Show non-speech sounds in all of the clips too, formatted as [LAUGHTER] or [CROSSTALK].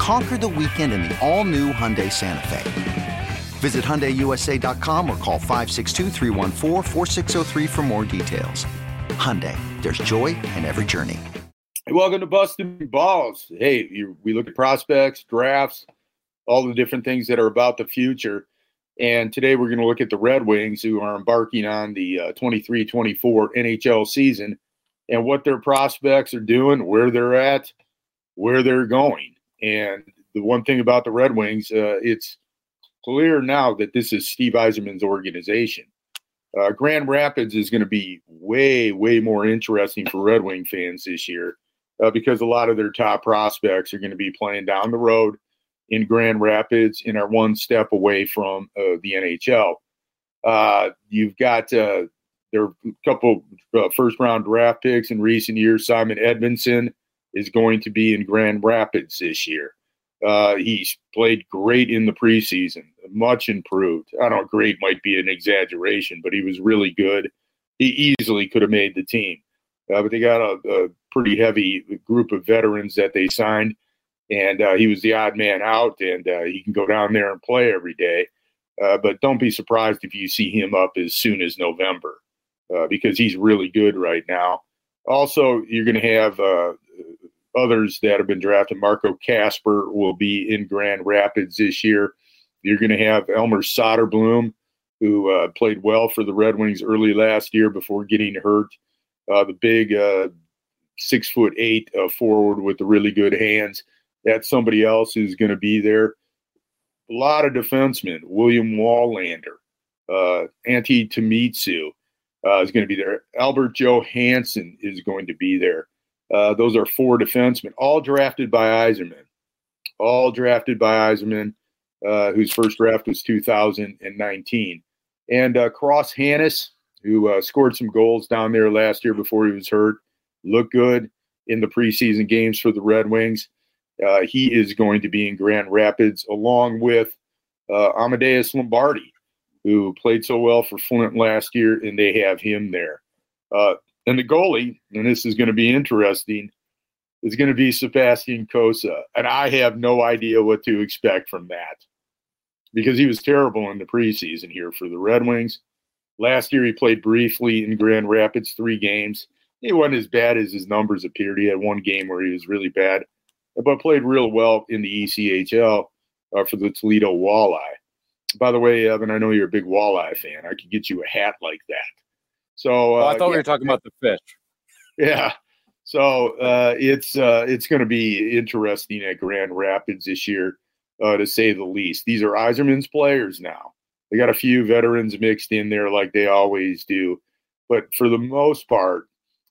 Conquer the weekend in the all new Hyundai Santa Fe. Visit HyundaiUSA.com or call 562 for more details. Hyundai, there's joy in every journey. Hey, welcome to Busting Balls. Hey, you, we look at prospects, drafts, all the different things that are about the future. And today we're going to look at the Red Wings who are embarking on the 23 uh, 24 NHL season and what their prospects are doing, where they're at, where they're going. And the one thing about the Red Wings, uh, it's clear now that this is Steve Yzerman's organization. Uh, Grand Rapids is going to be way, way more interesting for Red Wing fans this year uh, because a lot of their top prospects are going to be playing down the road in Grand Rapids and are one step away from uh, the NHL. Uh, you've got uh, there are a couple uh, first round draft picks in recent years. Simon Edvinsson is going to be in Grand Rapids this year. Uh, he's played great in the preseason, much improved. I don't know, great might be an exaggeration, but he was really good. He easily could have made the team. Uh, but they got a, a, pretty heavy group of veterans that they signed, and uh, he was the odd man out, and uh, he can go down there and play every day. Uh, but don't be surprised if you see him up as soon as November uh, because he's really good right now. Also, you're going to have others that have been drafted. Marco Kasper will be in Grand Rapids this year. You're going to have Elmer Soderblom, who uh, played well for the Red Wings early last year before getting hurt. Uh, the big uh, six foot eight uh, forward with the really good hands. That's somebody else who's going to be there. A lot of defensemen. William Wallinder, uh, Antti Tuomisto uh, is going to be there. Albert Johansson is going to be there. Uh, those are four defensemen, all drafted by Yzerman. All drafted by Yzerman, uh, whose first draft was 2019. And uh, Cross Hanas, who uh, scored some goals down there last year before he was hurt, looked good in the preseason games for the Red Wings. Uh, he is going to be in Grand Rapids along with Amadeus Lombardi, who played so well for Flint last year, and they have him there. Uh, and the goalie, and this is going to be interesting, is going to be Sebastian Cossa. And I have no idea what to expect from that because he was terrible in the preseason here for the Red Wings. Last year, he played briefly in Grand Rapids, three games. He wasn't as bad as his numbers appeared. He had one game where he was really bad, but played real well in the ECHL uh, for the Toledo Walleye. By the way, Evan, I know you're a big walleye fan. I could get you a hat like that. So uh, I thought yeah, we were talking about the fish. Yeah. So uh, it's uh, it's going to be interesting at Grand Rapids this year, uh, to say the least. These are Yzerman's players now. They got a few veterans mixed in there, like they always do, but for the most part,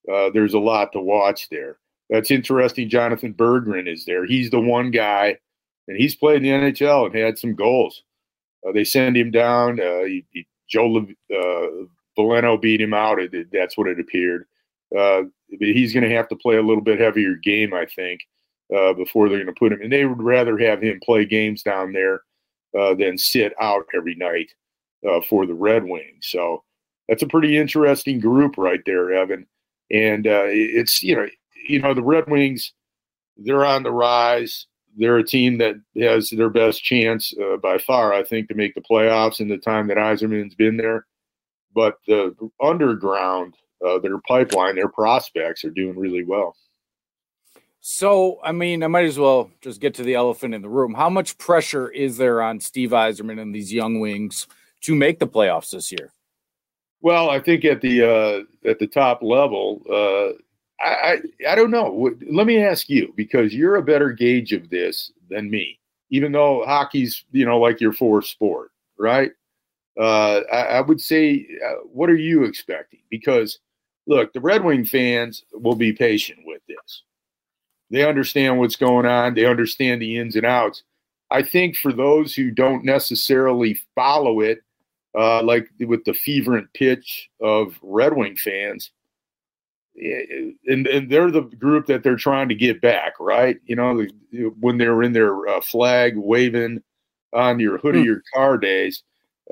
uh, there's a lot to watch there. That's interesting. Jonathan Berggren is there. He's the one guy, and he's played in the NHL and had some goals. Uh, they send him down. He, he, Joe Veleno beat him out. It, that's what it appeared. Uh, he's going to have to play a little bit heavier game, I think, uh, before they're going to put him. And they would rather have him play games down there uh, than sit out every night uh, for the Red Wings. So that's a pretty interesting group right there, Evan. And uh, it's you know you know the Red Wings, they're on the rise. They're a team that has their best chance uh, by far, I think, to make the playoffs in the time that Yzerman's been there but the underground, uh, their pipeline, their prospects are doing really well. So, I mean, I might as well just get to the elephant in the room. How much pressure is there on Steve Yzerman and these young wings to make the playoffs this year? Well, I think at the uh, at the top level, uh, I, I I don't know. Let me ask you because you're a better gauge of this than me. Even though hockey's you know like your fourth sport, right? Uh, I, I, would say, uh, what are you expecting? Because look, the Red Wing fans will be patient with this. They understand what's going on. They understand the ins and outs. I think for those who don't necessarily follow it, uh, like with the fervent pitch of Red Wing fans, eh, and, and they're the group that they're trying to get back, right? You know, when they were in their uh, flag waving on your hood of hmm. your car days.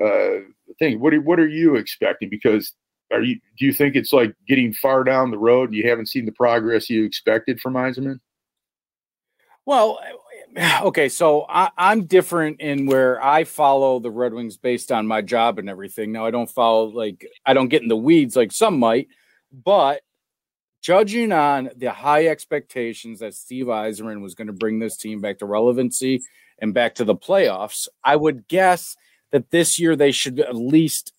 Uh, thing. What are, what are you expecting? Because are you do you think it's like getting far down the road and you haven't seen the progress you expected from Yzerman? Well, okay, so I, am different in where I follow the Red Wings based on my job and everything. Now I don't follow like I don't get in the weeds like some might, but judging on the high expectations that Steve Yzerman was going to bring this team back to relevancy and back to the playoffs, I would guess that this year they should at least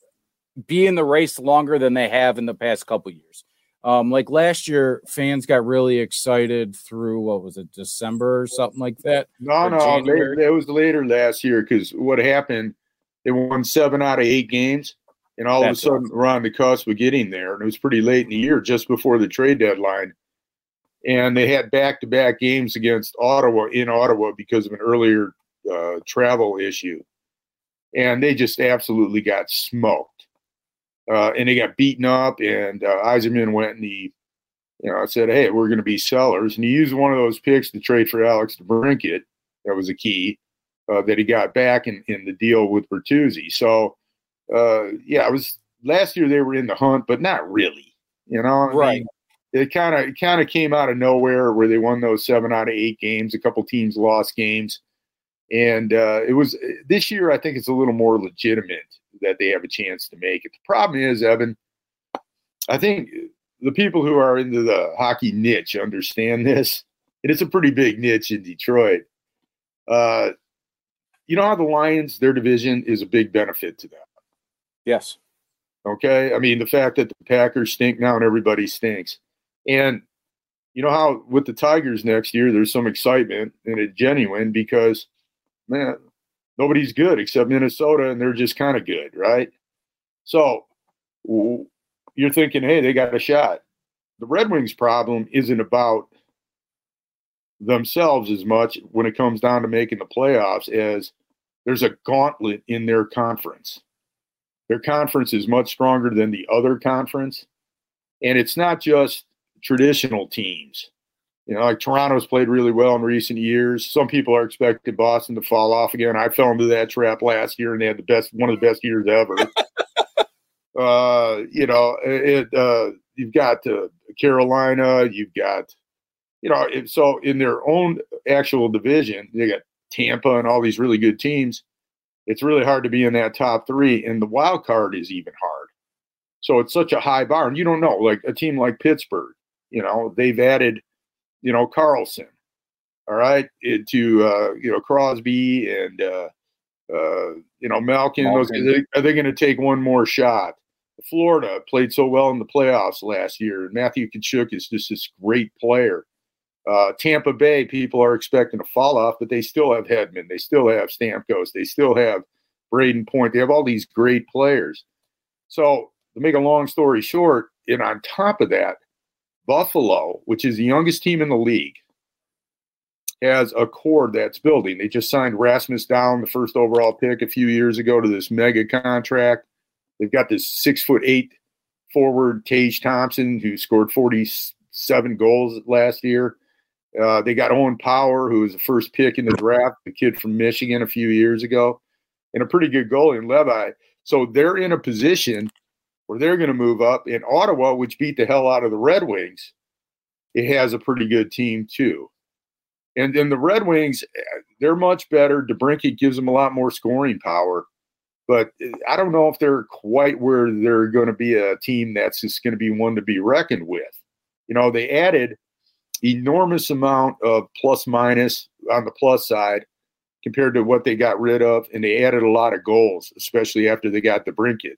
be in the race longer than they have in the past couple years. Um, like last year, fans got really excited through what was it, December or something like that? No, no, it was later last year because what happened, they won seven out of eight games, and all That's of a sudden we're the cusp of getting there, and it was pretty late in the year, just before the trade deadline. And they had back-to-back games against Ottawa in Ottawa because of an earlier uh, travel issue, and they just absolutely got smoked uh, and they got beaten up. And uh, went and he, you know, said, "Hey, we're going to be sellers," and he used one of those picks to trade for Alex DeBrincat. That was a key uh, that he got back in, in the deal with Bertuzzi. So, uh, yeah, it was last year they were in the hunt, but not really. You know, right? I mean, it kind of it kind of came out of nowhere where they won those seven out of eight games. A couple teams lost games, and uh, it was this year. I think it's a little more legitimate that they have a chance to make it. The problem is, Evan, I think the people who are into the hockey niche understand this, and it's a pretty big niche in Detroit. Uh, you know how the Lions, their division, is a big benefit to them. Yes. Okay. I mean, the fact that the Packers stink now and everybody stinks. And you know how with the Tigers next year, there's some excitement and it's genuine because, man, nobody's good except Minnesota, and they're just kind of good, right? So you're thinking, hey, they got a shot. The Red Wings' problem isn't about themselves as much when it comes down to making the playoffs as there's a gauntlet in their conference. Their conference is much stronger than the other conference. And it's not just traditional teams. You know, like Toronto's played really well in recent years. Some people are expecting Boston to fall off again. I fell into that trap last year, and they had the best, one of the best years ever. [LAUGHS] uh, you know, it. Uh, you've got uh, Carolina. You've got, you know, so in their own actual division, they got Tampa and all these really good teams. It's really hard to be in that top three, and the wild card is even hard. So it's such a high bar, and you don't know. Like a team like Pittsburgh, you know, they've added you know, Karlsson, all right, to uh, you know Crosby and uh, uh, you know Malkin. Malkin. Those, are they going to take one more shot? Florida played so well in the playoffs last year. and Matthew Tkachuk is just this great player. Uh, Tampa Bay, people are expecting a fall off, but they still have Hedman. They still have Stamkos. They still have Brayden Point. They have all these great players. So, to make a long story short, and on top of that, Buffalo, which is the youngest team in the league, has a core that's building. They just signed Rasmus Dahlin, the first overall pick a few years ago, to this mega contract. They've got this six foot eight forward, Tage Thompson, who scored 47 goals last year. Uh, they got Owen Power, who was the first pick in the draft, the kid from Michigan a few years ago, and a pretty good goalie in Levi. So they're in a position where they're going to move up. In Ottawa, which beat the hell out of the Red Wings, it has a pretty good team too. And then the Red Wings, eh, they're much better. DeBrincat gives them a lot more scoring power, but eh, I don't know if they're quite where they're going to be a team that's just going to be one to be reckoned with. You know, they added enormous amount of plus minus on the plus side compared to what they got rid of, and they added a lot of goals, especially after they got DeBrincat.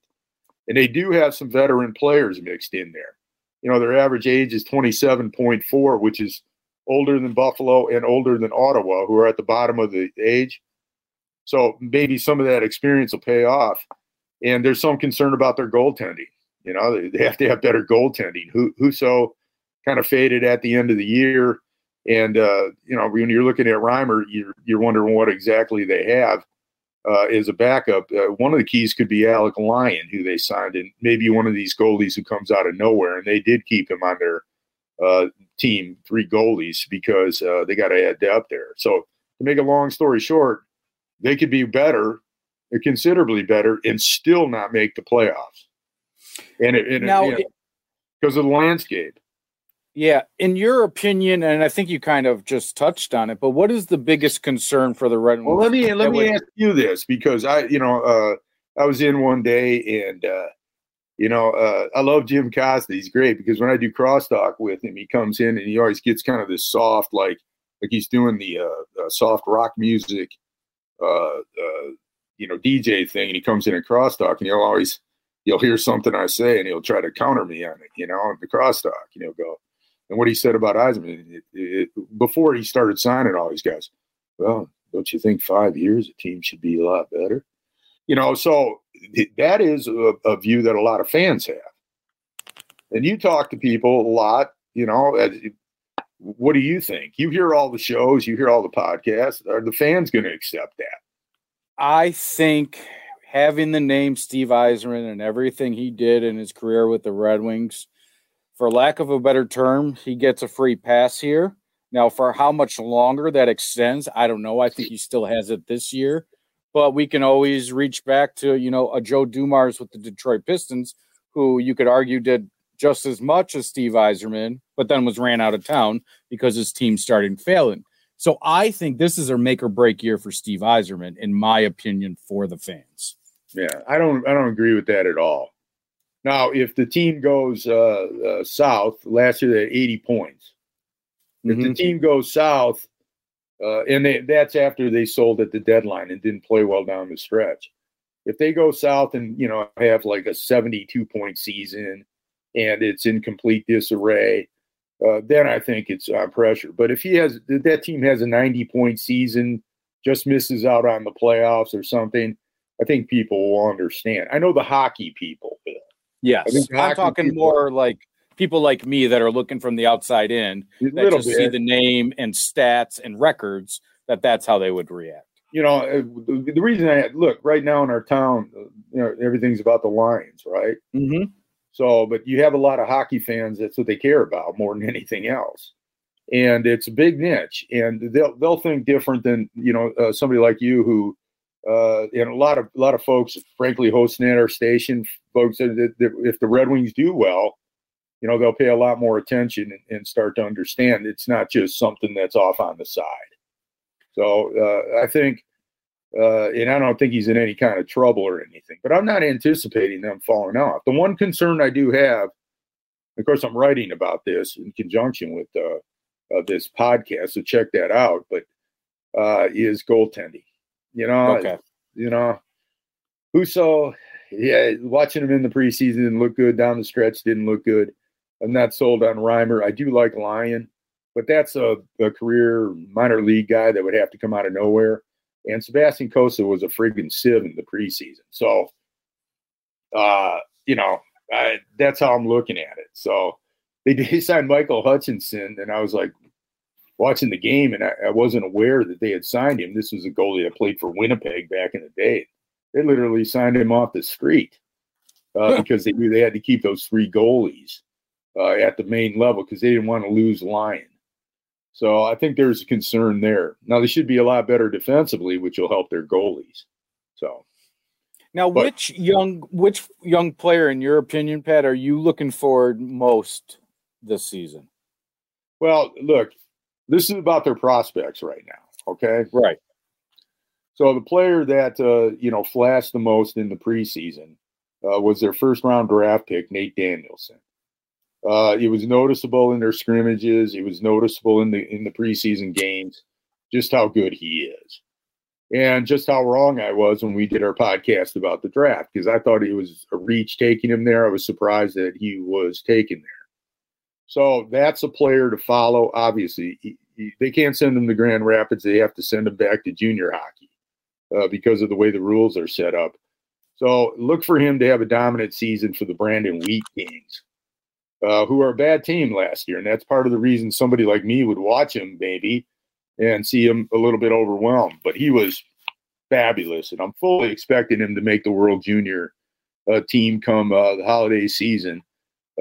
And they do have some veteran players mixed in there. You know, their average age is 27.4, which is older than Buffalo and older than Ottawa, who are at the bottom of the age. So maybe some of that experience will pay off. And there's some concern about their goaltending. You know, they have to have better goaltending. Who Husso kind of faded at the end of the year. And uh, you know, when you're looking at Reimer, you're you're wondering what exactly they have uh, as a backup. Uh, one of the keys could be Alex Lyon, who they signed, and maybe one of these goalies who comes out of nowhere. And they did keep him on their uh, team, three goalies, because uh, they got to add depth there. So to make a long story short, they could be better, considerably better, and still not make the playoffs. And it, it, you know, because of the landscape. Yeah, in your opinion, and I think you kind of just touched on it, but what is the biggest concern for the Red Wings? Well, let me let me ask you this because I, you know, uh, I was in one day and uh, you know, uh, I love Jim Costa. He's great because when I do crosstalk with him, he comes in and he always gets kind of this soft, like like he's doing the uh, soft rock music, uh, uh, you know, DJ thing, and he comes in and crosstalk, and he'll always you'll hear something I say, and he'll try to counter me on it, you know, the crosstalk, and he'll go and what he said about Yzerman it, it, before he started signing all these guys. Well, don't you think five years a team should be a lot better? You know, so that is a, a view that a lot of fans have. And you talk to people a lot, you know, what do you think? You hear all the shows, you hear all the podcasts. Are the fans going to accept that? I think having the name Steve Yzerman and everything he did in his career with the Red Wings for lack of a better term, he gets a free pass here. Now, for how much longer that extends, I don't know. I think he still has it this year, but we can always reach back to, you know, a Joe Dumars with the Detroit Pistons, who you could argue did just as much as Steve Yzerman, but then was ran out of town because his team started failing. So I think this is a make or break year for Steve Yzerman, in my opinion, for the fans. Yeah, I don't I don't agree with that at all. Now, if the team goes uh, uh, south, last year they had 80 points. If mm-hmm. the team goes south, uh, and they, that's after they sold at the deadline and didn't play well down the stretch. If they go south and you know have like a 72 point season and it's in complete disarray, uh, then I think it's on pressure. But if he has that team has a 90 point season, just misses out on the playoffs or something, I think people will understand. I know the hockey people. Yes, I'm talking people, more like people like me that are looking from the outside in that just bit. see the name and stats and records that that's how they would react. You know, uh, the reason I look right now in our town, uh, you know, everything's about the Lions, right? Mm-hmm. So, but you have a lot of hockey fans. That's what they care about more than [LAUGHS] anything else, and it's a big niche. And they'll they'll think different than you know uh, somebody like you who uh, and a lot of a lot of folks, frankly, hosting at our station, folks that, that, if the Red Wings do well, you know, they'll pay a lot more attention and, and, start to understand it's not just something that's off on the side. So uh, I think, uh, and I don't think he's in any kind of trouble or anything, but I'm not anticipating them falling off. The one concern I do have, of course, I'm writing about this in conjunction with uh, uh this podcast, so check that out. But uh, is goaltending you know, okay. you know, Husso, yeah, watching him in the preseason didn't look good. Down the stretch didn't look good. I'm not sold on Reimer. I do like Lyon, but that's a, a career minor league guy that would have to come out of nowhere. And Sebastian Cossa was a friggin' sieve in the preseason. So, uh, you know, I, that's how I'm looking at it. So they, [LAUGHS] they signed Michael Hutchinson, and I was like, watching the game, and I, I, wasn't aware that they had signed him. This was a goalie that played for Winnipeg back in the day. They literally signed him off the street uh, because they knew they had to keep those three goalies uh, at the main level because they didn't want to lose Lyon. So I think there's a concern there. Now they should be a lot better defensively, which will help their goalies. So now, but, which young which young player, in your opinion, Pat, are you looking forward most this season? Well, look, this is about their prospects right now. Okay. Right. So the player that uh, you know flashed the most in the preseason uh, was their first round draft pick, Nate Danielson. Uh, it was noticeable in their scrimmages. It was noticeable in the in the preseason games, just how good he is. and just how wrong I was when we did our podcast about the draft because I thought it was a reach taking him there. I was surprised that he was taken there. So that's a player to follow. Obviously, they can't send him to Grand Rapids. They have to send him back to junior hockey uh, because of the way the rules are set up. So look for him to have a dominant season for the Brandon Wheat Kings, uh, who are a bad team last year. And that's part of the reason somebody like me would watch him, maybe, and see him a little bit overwhelmed. But he was fabulous. And I'm fully expecting him to make the World Junior uh, team come uh, the holiday season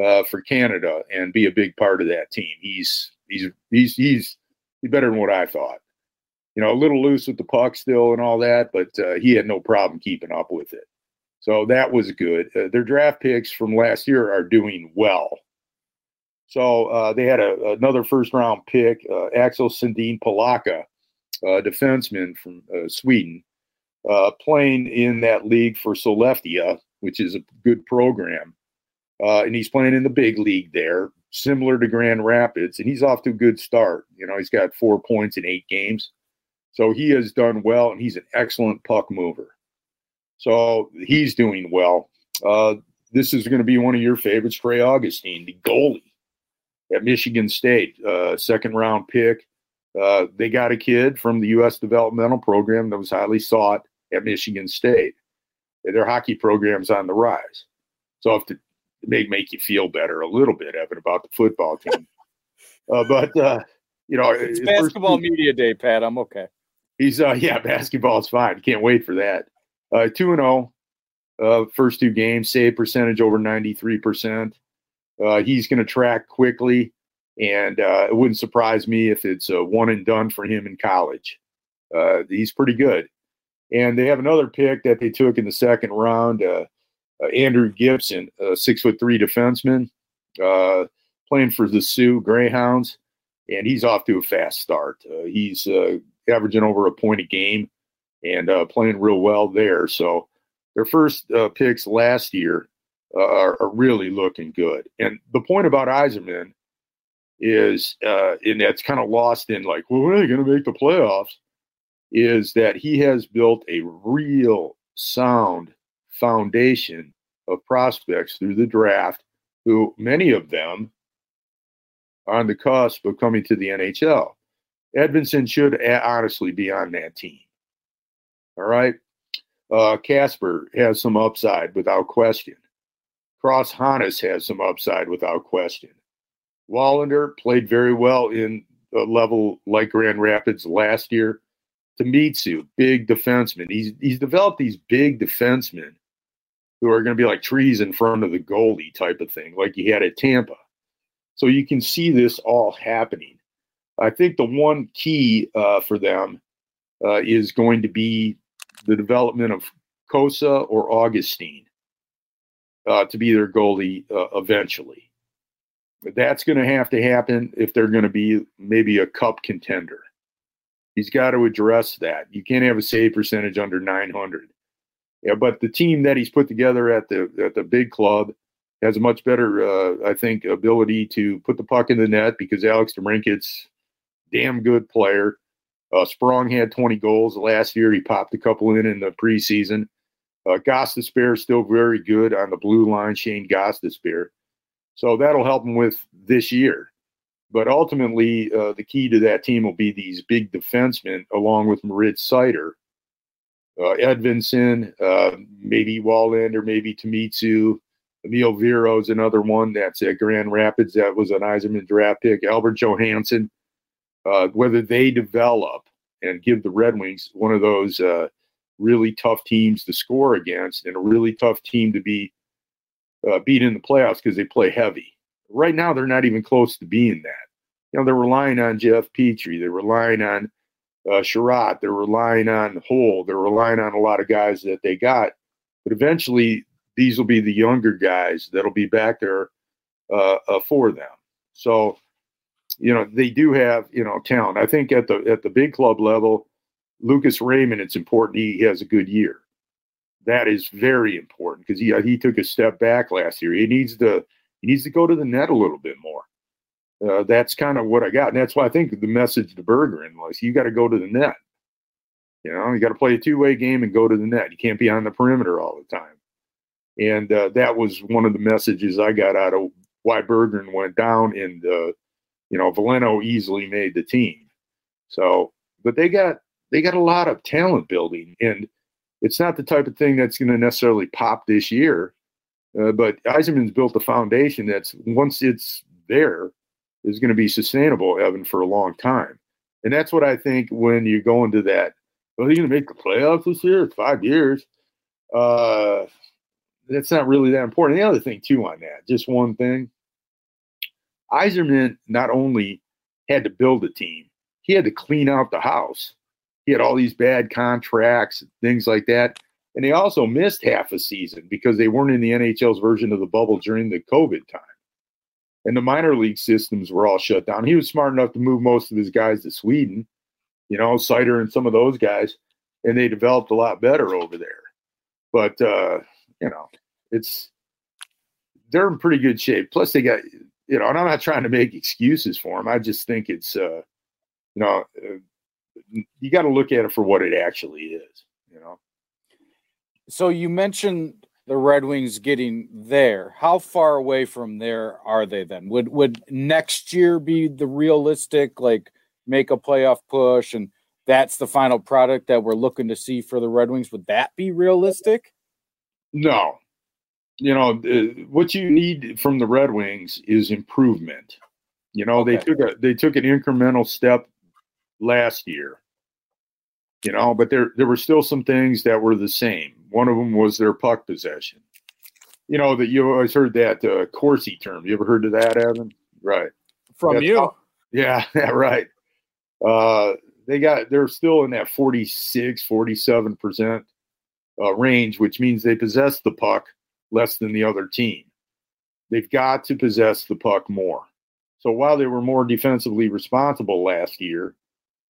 uh, for Canada and be a big part of that team. He's he's he's he's he's better than what I thought. You know, a little loose with the puck still and all that, but uh, he had no problem keeping up with it. So that was good. Uh, their draft picks from last year are doing well. So uh, they had a, another first round pick, uh, Axel Sandin Pellikka, a defenseman from uh, Sweden, uh, playing in that league for Skellefteå, which is a good program. And he's playing in the big league there, similar to Grand Rapids, and he's off to a good start. You know, he's got four points in eight games. So he has done well, and he's an excellent puck mover. So he's doing well. Uh, this is going to be one of your favorites, Trey Augustine, the goalie at Michigan State, uh, second round pick. Uh, they got a kid from the U.S. developmental program that was highly sought at Michigan State. Their hockey program's on the rise. So if the, may make you feel better a little bit, Evan, about the football team. [LAUGHS] uh, but uh, you know, it's basketball media day, Pat. I'm okay. He's uh, yeah, [LAUGHS] basketball's fine. Can't wait for that. Uh, two and zero, oh, uh, first two games, save percentage over ninety three percent. Uh, he's going to track quickly, and uh, it wouldn't surprise me if it's a one and done for him in college. Uh, he's pretty good. And they have another pick that they took in the second round. Uh, uh, Andrew Gibson, a six foot three defenseman, uh, playing for the Soo Greyhounds, and he's off to a fast start. Uh, he's uh, averaging over a point a game and uh, playing real well there. So their first picks last year are, are, really looking good. And the point about Yzerman is, and that's kind of lost in like, well, when are they going to make the playoffs? Is that he has built a real sound foundation of prospects through the draft, who many of them are on the cusp of coming to the NHL. Edvinsson should honestly be on that team. All right. Uh, Kasper has some upside without question. Cross Hanas has some upside without question. Wallinder played very well in a level like Grand Rapids last year. Tuomisto, big defenseman. He's he's developed these big defensemen who are going to be like trees in front of the goalie type of thing, like you had at Tampa. So you can see this all happening. I think the one key uh, for them uh, is going to be the development of Cossa or Augustine uh, to be their goalie uh, eventually. But that's going to have to happen if they're going to be maybe a cup contender. He's got to address that. You can't have a save percentage under 900. Yeah, but the team that he's put together at the at the big club has a much better, uh, I think, ability to put the puck in the net because Alex DeBrincat's damn good player. Uh, Sprong had 20 goals last year. He popped a couple in in the preseason. Uh, Gostisbehere is still very good on the blue line, Shane Gostisbehere. So that'll help him with this year. But ultimately, uh, the key to that team will be these big defensemen along with Moritz Seider uh, Edvinsson, uh, maybe Wallinder, maybe Tuomisto. Emil Viro is another one that's at Grand Rapids that was an Yzerman draft pick. Albert Johansson, uh, whether they develop and give the Red Wings one of those uh, really tough teams to score against and a really tough team to be uh, beat in the playoffs because they play heavy. Right now, they're not even close to being that. You know, they're relying on Jeff Petry. They're relying on uh. They're relying on Holl. They're relying on a lot of guys that they got. But eventually, these will be the younger guys that'll be back there uh, uh, for them. So, you know, they do have you know talent. I think at the at the big club level, Lucas Raymond, it's important he has a good year. That is very important because he he took a step back last year. He needs to he needs to go to the net a little bit more uh, that's kind of what I got. And that's why I think the message to Berggren was you got to go to the net. You know, you got to play a two way game and go to the net. You can't be on the perimeter all the time. And uh, that was one of the messages I got out of why Berggren went down. And, uh, you know, Veleno easily made the team. So, but they got they got a lot of talent building, and it's not the type of thing that's going to necessarily pop this year. Uh, but Yzerman's built a foundation that's once it's there is going to be sustainable, Evan, for a long time. And that's what I think when you go into that. Well, are you going to make the playoffs this year? Five years. Uh, that's not really that important. The other thing, too, on that, just one thing. Yzerman not only had to build a team, he had to clean out the house. He had all these bad contracts, things like that. And they also missed half a season because they weren't in the NHL's version of the bubble during the COVID time. And the minor league systems were all shut down. He was smart enough to move most of his guys to Sweden, you know, Seider and some of those guys, and they developed a lot better over there. But, uh, you know, it's, they're in pretty good shape. Plus, they got, you know, and I'm not trying to make excuses for them. I just think it's, uh, you know, uh, you got to look at it for what it actually is, you know. So you mentioned the Red Wings getting there. How far away from there are they then? Would would next year be the realistic like make a playoff push and that's the final product that we're looking to see for the Red Wings? Would that be realistic? No. You know, what you need from the Red Wings is improvement. You know, okay. they took a they took an incremental step last year. You know, but there there were still some things that were the same. One of them was their puck possession. You know that you always heard that uh, Corsi term. You ever heard of that, Evan? Right. From That's you. yeah, [LAUGHS] yeah, right. Uh, they got they're still in that 46, 47 percent uh, range, which means they possess the puck less than the other team. They've got to possess the puck more. So while they were more defensively responsible last year,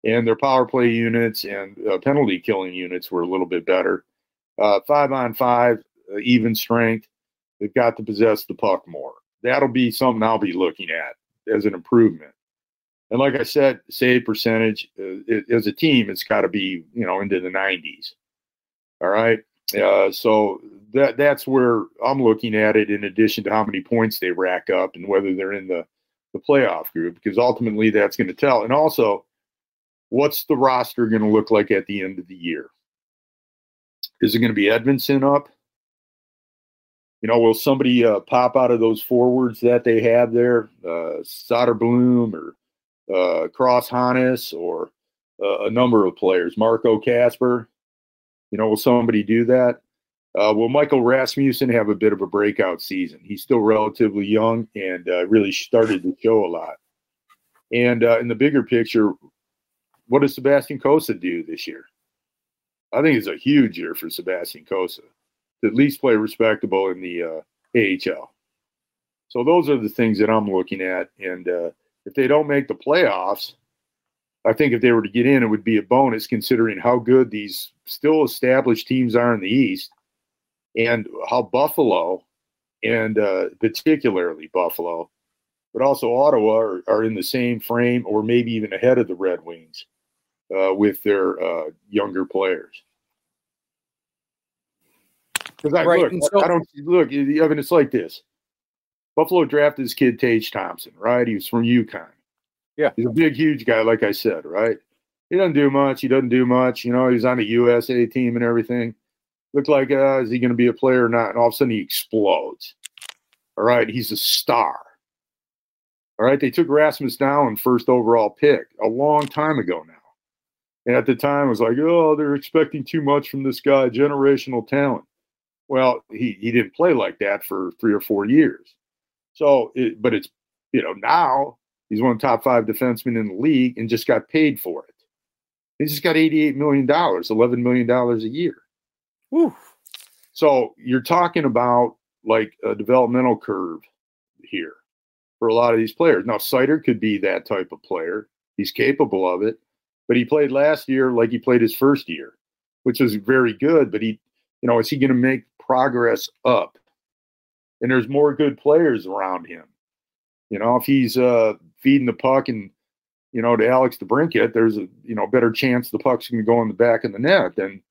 and their power play units and uh, penalty killing units were a little bit better. Uh, five on five, uh, even strength. They've got to possess the puck more. That'll be something I'll be looking at as an improvement. And like I said, save percentage uh, it, as a team, it's got to be you know into the 90s. All right. Uh, so that that's where I'm looking at it. In addition to how many points they rack up and whether they're in the the playoff group, because ultimately that's going to tell. And also, what's the roster going to look like at the end of the year? Is it going to be Edvinsson up? You know, will somebody uh, pop out of those forwards that they have there, uh, Soderblom or uh, Cross Hanas or uh, a number of players, Marco Kasper? You know, will somebody do that? Uh, will Michael Rasmussen have a bit of a breakout season? He's still relatively young and uh, really started to show a lot. And uh, in the bigger picture, what does Sebastian Cossa do this year? I think it's a huge year for Sebastian Cossa to at least play respectable in the uh, AHL. So those are the things that I'm looking at. And uh, if they don't make the playoffs, I think if they were to get in, it would be a bonus considering how good these still established teams are in the East and how Buffalo and uh, particularly Buffalo, but also Ottawa are, are in the same frame or maybe even ahead of the Red Wings uh, with their uh, younger players. Because I right. look, so, I don't look. Evan, it's like this. Buffalo drafted this kid Tage Thompson, right? He was from UConn. Yeah, he's a big, huge guy, like I said, right? He doesn't do much. He doesn't do much. You know, he's on the USA team and everything. Looked like, uh, is he going to be a player or not? And all of a sudden, he explodes. All right, he's a star. All right, they took Rasmus Dahlin first overall pick a long time ago now. And at the time, it was like, oh, they're expecting too much from this guy, generational talent. Well, he, he didn't play like that for three or four years. So, it, but it's, you know, now he's one of the top five defensemen in the league and just got paid for it. He just got $88 million, $11 million a year. Whew. So you're talking about like a developmental curve here for a lot of these players. Now, Seider could be that type of player. He's capable of it. But he played last year like he played his first year, which was very good. But he, you know, is he going to make progress up? And there's more good players around him. You know, if he's uh, feeding the puck and you know, to Alex DeBrincat, there's a you know better chance the puck's going to go in the back of the net than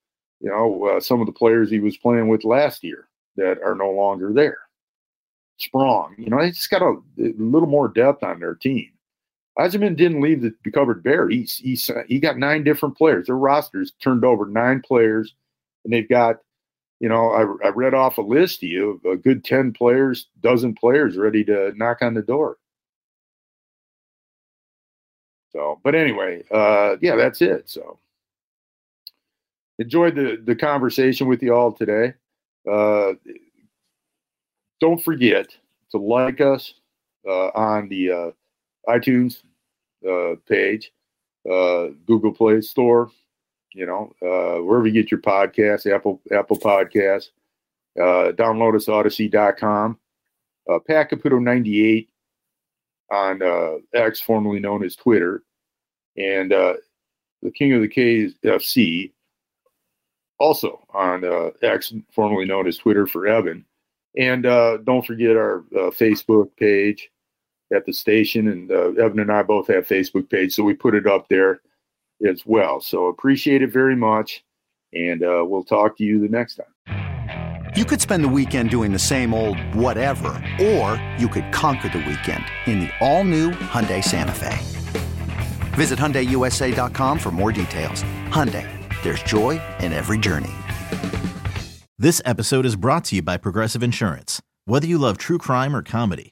you know uh, some of the players he was playing with last year that are no longer there. Sprong, you know, they just got a, a little more depth on their team. Yzerman didn't leave the covered bare. He, he, he got nine different players. Their rosters turned over nine players, and they've got, you know, I, I read off a list to you of a good 10 players, dozen players ready to knock on the door. So, but anyway, uh, yeah, that's it. So, enjoyed the the conversation with you all today. Uh, don't forget to like us uh, on the uh, iTunes uh, page, uh, Google Play Store, you know, uh, wherever you get your podcasts, Apple Apple Podcasts. download us Audacy.com. Uh, Pat Caputo 98 on uh, X, formerly known as Twitter, and uh, the King of the KFC, also on uh, X, formerly known as Twitter for Evan. And uh, don't forget our uh, Facebook page at the station. And uh, Evan and I both have Facebook page, so we put it up there as well. So appreciate it very much, and uh, we'll talk to you the next time. You could spend the weekend doing the same old whatever, or you could conquer the weekend in the all-new Hyundai Santa Fe. Visit HyundaiUSA.com for more details. Hyundai, there's joy in every journey. This episode is brought to you by Progressive Insurance. Whether you love true crime or comedy,